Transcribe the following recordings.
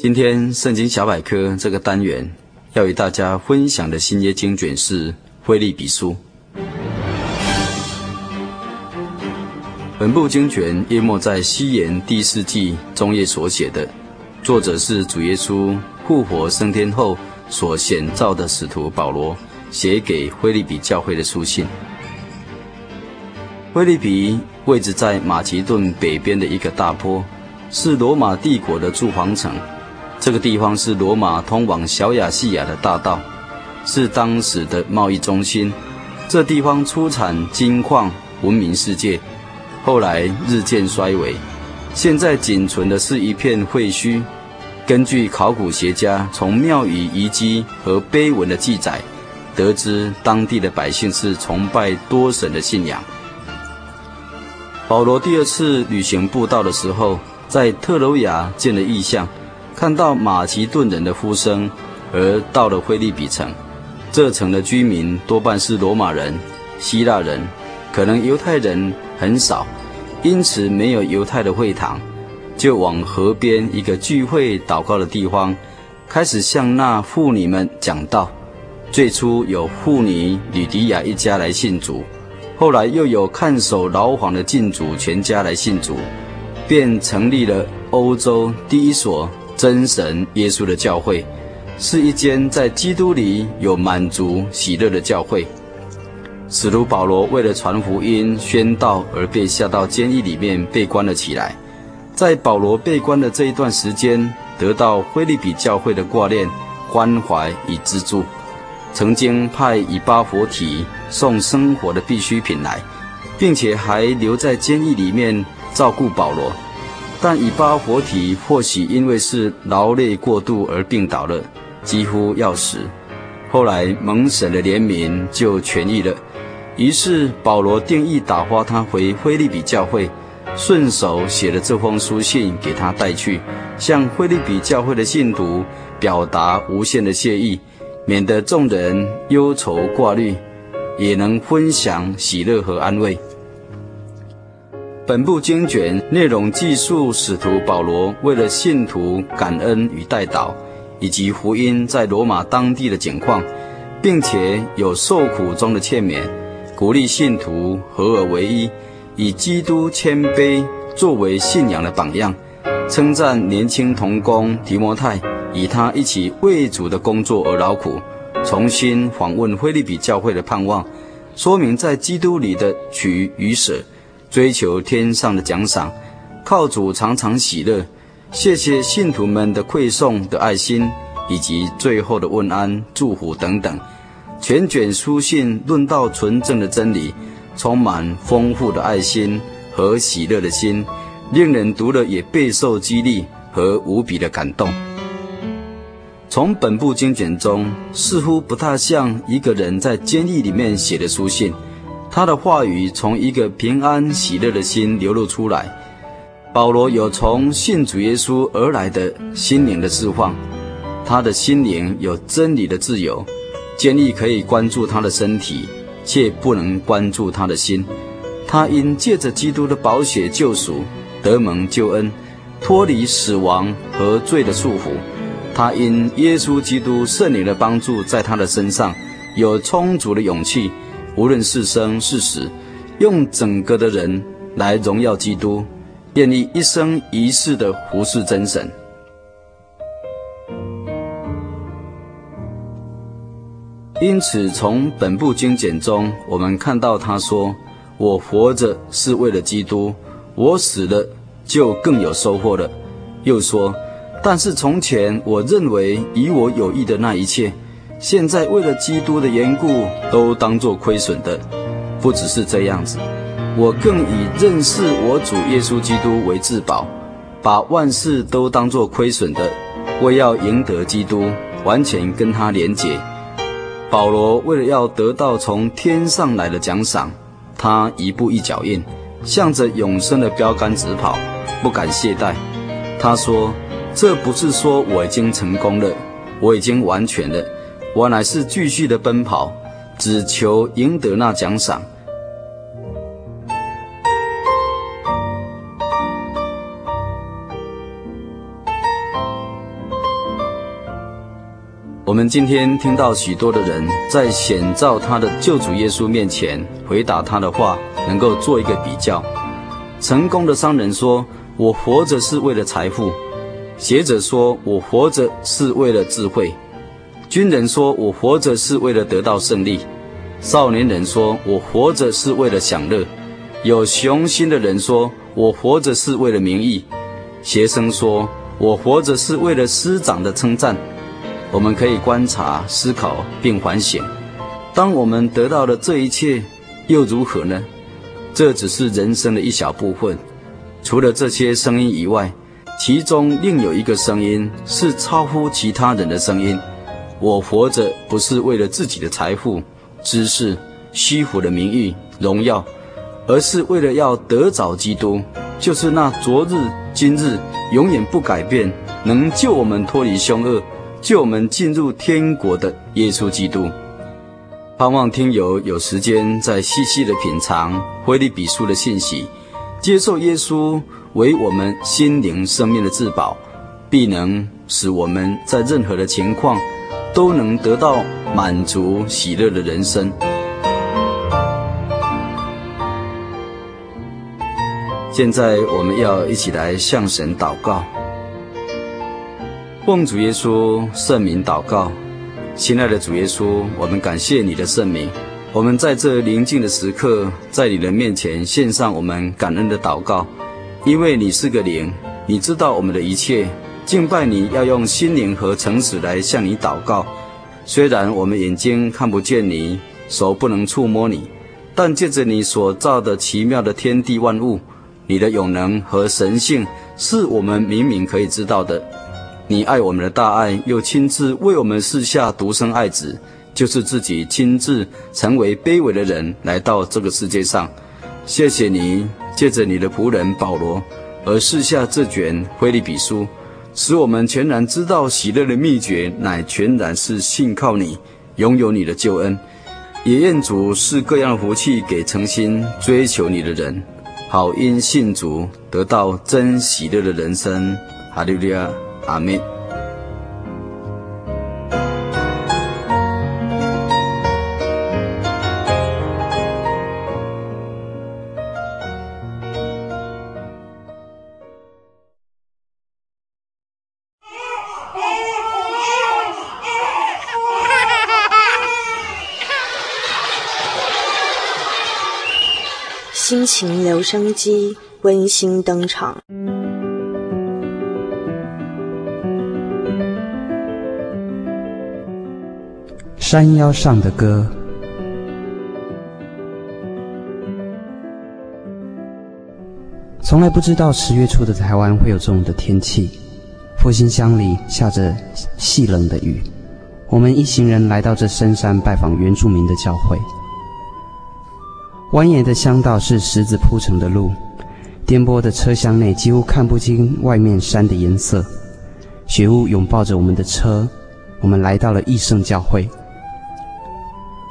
今天圣经小百科这个单元要与大家分享的新约经卷是《腓利比书》。本部经卷约莫在西元第四纪中叶所写的，作者是主耶稣复活升天后所显召的使徒保罗写给腓利比教会的书信。腓利比位置在马其顿北边的一个大坡，是罗马帝国的驻防城。这个地方是罗马通往小亚细亚的大道，是当时的贸易中心。这地方出产金矿，闻名世界。后来日渐衰微，现在仅存的是一片废墟。根据考古学家从庙宇遗迹和碑文的记载，得知当地的百姓是崇拜多神的信仰。保罗第二次旅行布道的时候，在特罗亚见了异象。看到马其顿人的呼声，而到了腓立比城。这城的居民多半是罗马人、希腊人，可能犹太人很少，因此没有犹太的会堂，就往河边一个聚会祷告的地方，开始向那妇女们讲道。最初有妇女吕迪亚一家来信主，后来又有看守牢房的禁主全家来信主，便成立了欧洲第一所。真神耶稣的教会，是一间在基督里有满足喜乐的教会。使徒保罗为了传福音宣道而被下到监狱里面被关了起来。在保罗被关的这一段时间，得到腓利比教会的挂念、关怀与资助，曾经派以巴弗提送生活的必需品来，并且还留在监狱里面照顾保罗。但以巴活体或许因为是劳累过度而病倒了，几乎要死。后来蒙神的怜悯就痊愈了。于是保罗定意打发他回腓利比教会，顺手写了这封书信给他带去，向腓利比教会的信徒表达无限的谢意，免得众人忧愁挂虑，也能分享喜乐和安慰。本部经卷内容记述使徒保罗为了信徒感恩与代祷，以及福音在罗马当地的景况，并且有受苦中的劝勉，鼓励信徒合而为一，以基督谦卑作为信仰的榜样，称赞年轻同工提摩太与他一起为主的工作而劳苦，重新访问腓利比教会的盼望，说明在基督里的取与舍。追求天上的奖赏，靠主常常喜乐。谢谢信徒们的馈送的爱心，以及最后的问安、祝福等等。全卷书信论到纯正的真理，充满丰富的爱心和喜乐的心，令人读了也备受激励和无比的感动。从本部经卷中，似乎不大像一个人在监狱里面写的书信。他的话语从一个平安喜乐的心流露出来。保罗有从信主耶稣而来的心灵的释放，他的心灵有真理的自由。坚毅可以关注他的身体，却不能关注他的心。他因借着基督的宝血救赎，得蒙救恩，脱离死亡和罪的束缚。他因耶稣基督圣灵的帮助，在他的身上有充足的勇气。无论是生是死，用整个的人来荣耀基督，愿意一生一世的服侍真神。因此，从本部经简中，我们看到他说：“我活着是为了基督，我死了就更有收获了。”又说：“但是从前我认为与我有益的那一切，现在为了基督的缘故，都当作亏损的。不只是这样子，我更以认识我主耶稣基督为至宝，把万事都当作亏损的，为要赢得基督，完全跟他连结。保罗为了要得到从天上来的奖赏，他一步一脚印，向着永生的标杆直跑，不敢懈怠。他说：“这不是说我已经成功了，我已经完全了，我乃是继续的奔跑。”只求赢得那奖赏。我们今天听到许多的人在显照他的救主耶稣面前回答他的话，能够做一个比较。成功的商人说：“我活着是为了财富。”学者说：“我活着是为了智慧。”军人说：“我活着是为了得到胜利。”少年人说：“我活着是为了享乐。”有雄心的人说：“我活着是为了名义。”学生说：“我活着是为了师长的称赞。”我们可以观察、思考并反省：当我们得到了这一切，又如何呢？这只是人生的一小部分。除了这些声音以外，其中另有一个声音是超乎其他人的声音。我活着不是为了自己的财富、知识、虚浮的名誉、荣耀，而是为了要得着基督，就是那昨日、今日永远不改变，能救我们脱离凶恶、救我们进入天国的耶稣基督。盼望听友有时间再细细的品尝腓立比书的信息，接受耶稣为我们心灵生命的至宝，必能使我们在任何的情况。都能得到满足喜乐的人生。现在我们要一起来向神祷告，奉主耶稣圣名祷告，亲爱的主耶稣，我们感谢你的圣名。我们在这宁静的时刻，在你的面前献上我们感恩的祷告，因为你是个灵，你知道我们的一切。敬拜你要用心灵和诚实来向你祷告。虽然我们眼睛看不见你，手不能触摸你，但借着你所造的奇妙的天地万物，你的永能和神性是我们明明可以知道的。你爱我们的大爱，又亲自为我们赐下独生爱子，就是自己亲自成为卑微的人来到这个世界上。谢谢你借着你的仆人保罗而赐下这卷腓立比书。使我们全然知道喜乐的秘诀，乃全然是信靠你，拥有你的救恩。也愿主是各样的福气给诚心追求你的人，好因信主得到真喜乐的人生。哈利路亚，阿门。亲情留声机温馨登场。山腰上的歌。从来不知道十月初的台湾会有这种的天气，复兴乡里下着细冷的雨。我们一行人来到这深山拜访原住民的教会。蜿蜒的乡道是石子铺成的路，颠簸的车厢内几乎看不清外面山的颜色。雪雾拥抱着我们的车，我们来到了义圣教会。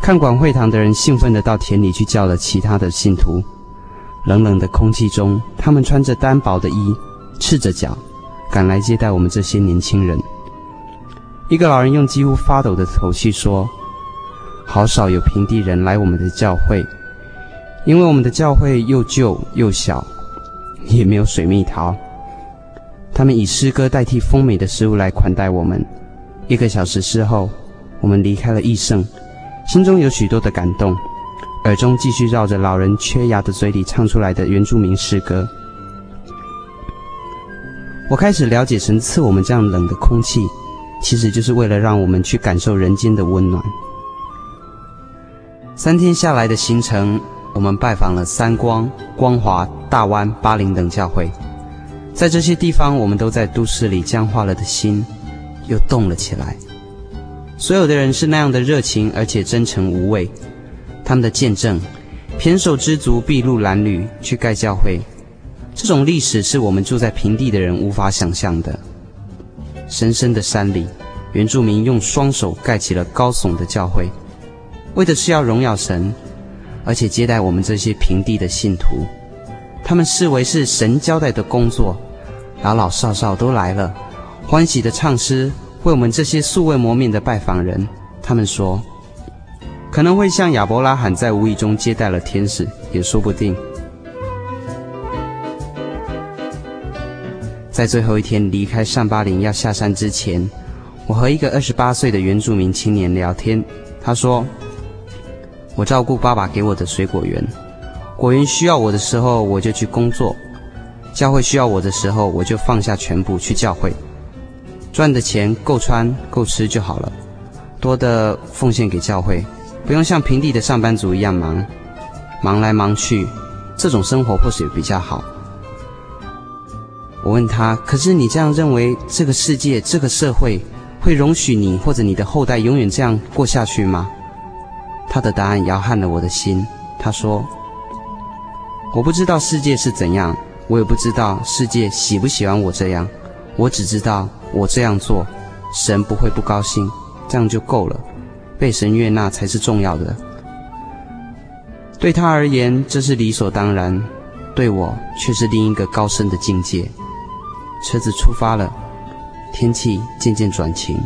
看管会堂的人兴奋地到田里去叫了其他的信徒。冷冷的空气中，他们穿着单薄的衣，赤着脚，赶来接待我们这些年轻人。一个老人用几乎发抖的口气说：“好少有平地人来我们的教会。”因为我们的教会又旧又小，也没有水蜜桃。他们以诗歌代替丰美的食物来款待我们。一个小时之后，我们离开了义圣，心中有许多的感动，耳中继续绕着老人缺牙的嘴里唱出来的原住民诗歌。我开始了解神赐我们这样冷的空气，其实就是为了让我们去感受人间的温暖。三天下来的行程，我们拜访了三光、光华、大湾、巴陵等教会。在这些地方，我们都在都市里僵化了的心又动了起来。所有的人是那样的热情，而且真诚无畏。他们的见证，胼手胝足，筚路蓝缕去盖教会，这种历史是我们住在平地的人无法想象的。深深的山里，原住民用双手盖起了高耸的教会，为的是要荣耀神，而且接待我们这些平地的信徒。他们视为是神交代的工作，老老少少都来了，欢喜的唱诗，为我们这些素未谋面的拜访人。他们说，可能会像亚伯拉罕在无意中接待了天使，也说不定。在最后一天离开上巴林要下山之前，我和一个二十八岁的原住民青年聊天。他说：“我照顾爸爸给我的水果园，果园需要我的时候，我就去工作；教会需要我的时候，我就放下全部去教会。赚的钱够穿够吃就好了，多的奉献给教会，不用像平地的上班族一样忙，忙来忙去，这种生活或许比较好。”我问他：“可是你这样认为，这个世界、这个社会会容许你或者你的后代永远这样过下去吗？”他的答案摇撼了我的心。他说：“我不知道世界是怎样，我也不知道世界喜不喜欢我这样。我只知道我这样做，神不会不高兴，这样就够了。被神悦纳才是重要的。对他而言，这是理所当然；对我，却是另一个高深的境界。”车子出发了，天气渐渐转晴。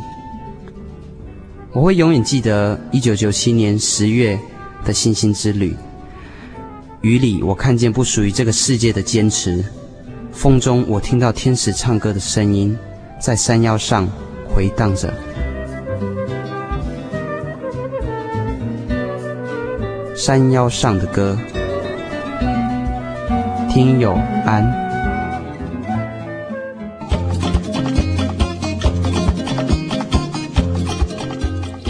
我会永远记得一九九七年十月的星星之旅。雨里，我看见不属于这个世界的坚持；风中，我听到天使唱歌的声音，在山腰上回荡着。山腰上的歌，听友安。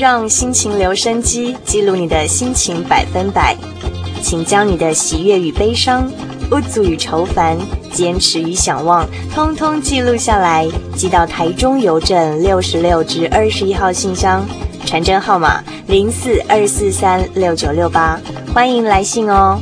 让心情留声机记录你的心情百分百，请将你的喜悦与悲伤、不足与愁烦、坚持与想望，通通记录下来，寄到台中邮政六十六至二十一号信箱，传真号码零四二四三六九六八，欢迎来信哦。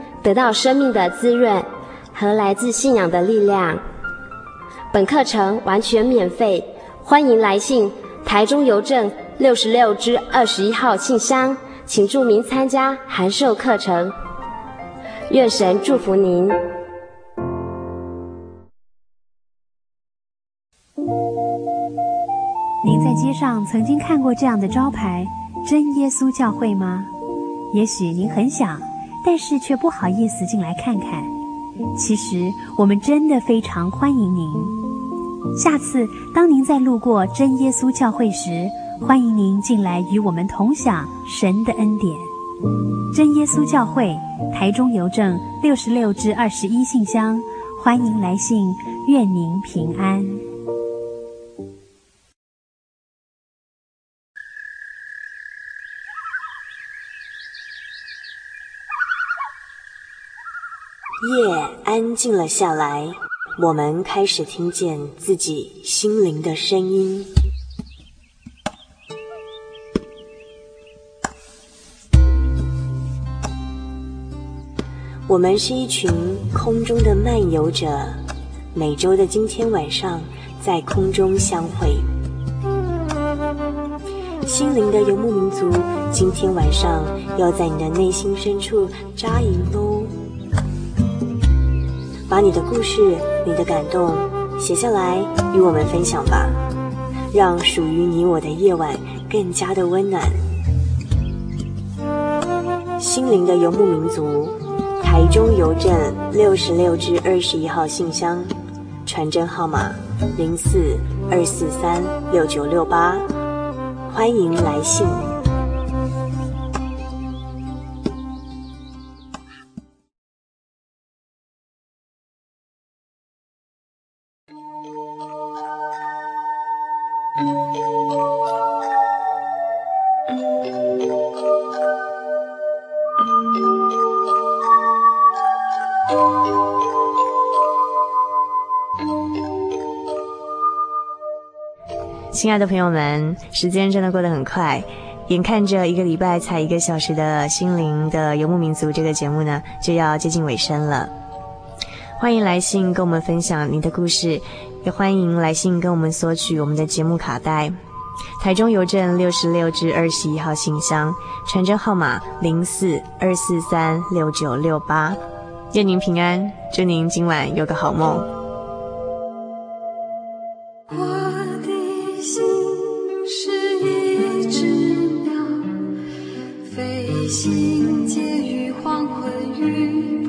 得到生命的滋润和来自信仰的力量。本课程完全免费，欢迎来信台中邮政六十六支二十一号信箱，请注明参加函授课程。愿神祝福您。您在街上曾经看过这样的招牌“真耶稣教会”吗？也许您很想。但是却不好意思进来看看。其实我们真的非常欢迎您。下次当您再路过真耶稣教会时，欢迎您进来与我们同享神的恩典。真耶稣教会，台中邮政六十六至二十一信箱，欢迎来信，愿您平安。夜安静了下来，我们开始听见自己心灵的声音。我们是一群空中的漫游者，每周的今天晚上在空中相会。心灵的游牧民族，今天晚上要在你的内心深处扎营喽！把你的故事、你的感动写下来，与我们分享吧，让属于你我的夜晚更加的温暖。心灵的游牧民族，台中邮政六十六至二十一号信箱，传真号码零四二四三六九六八。欢迎来信。亲爱的朋友们，时间真的过得很快，眼看着一个礼拜才一个小时的心灵的游牧民族这个节目呢，就要接近尾声了。欢迎来信跟我们分享您的故事，也欢迎来信跟我们索取我们的节目卡带。台中邮政六十六至二十一号信箱，传真号码零四二四三六九六八。愿您平安，祝您今晚有个好梦。悲心结于黄昏雨。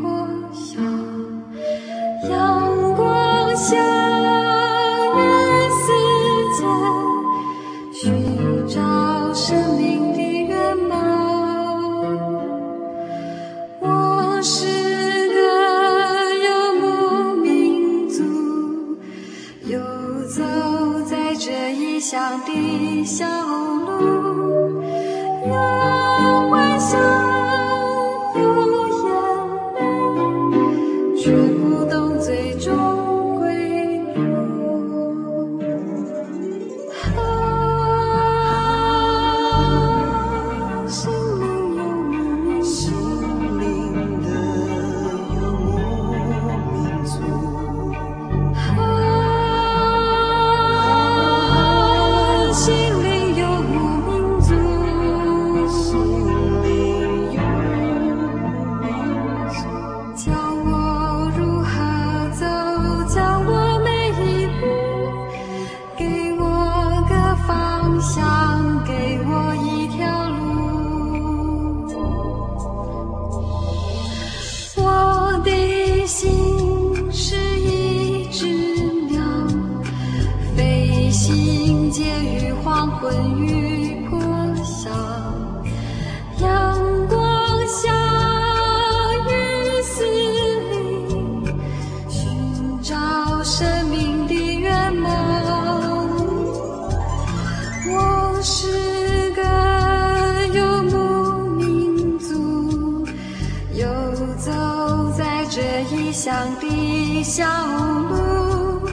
小路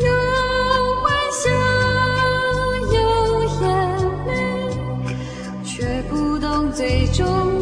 有欢笑有眼泪却不懂最终。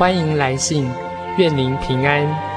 欢迎来信，愿您平安。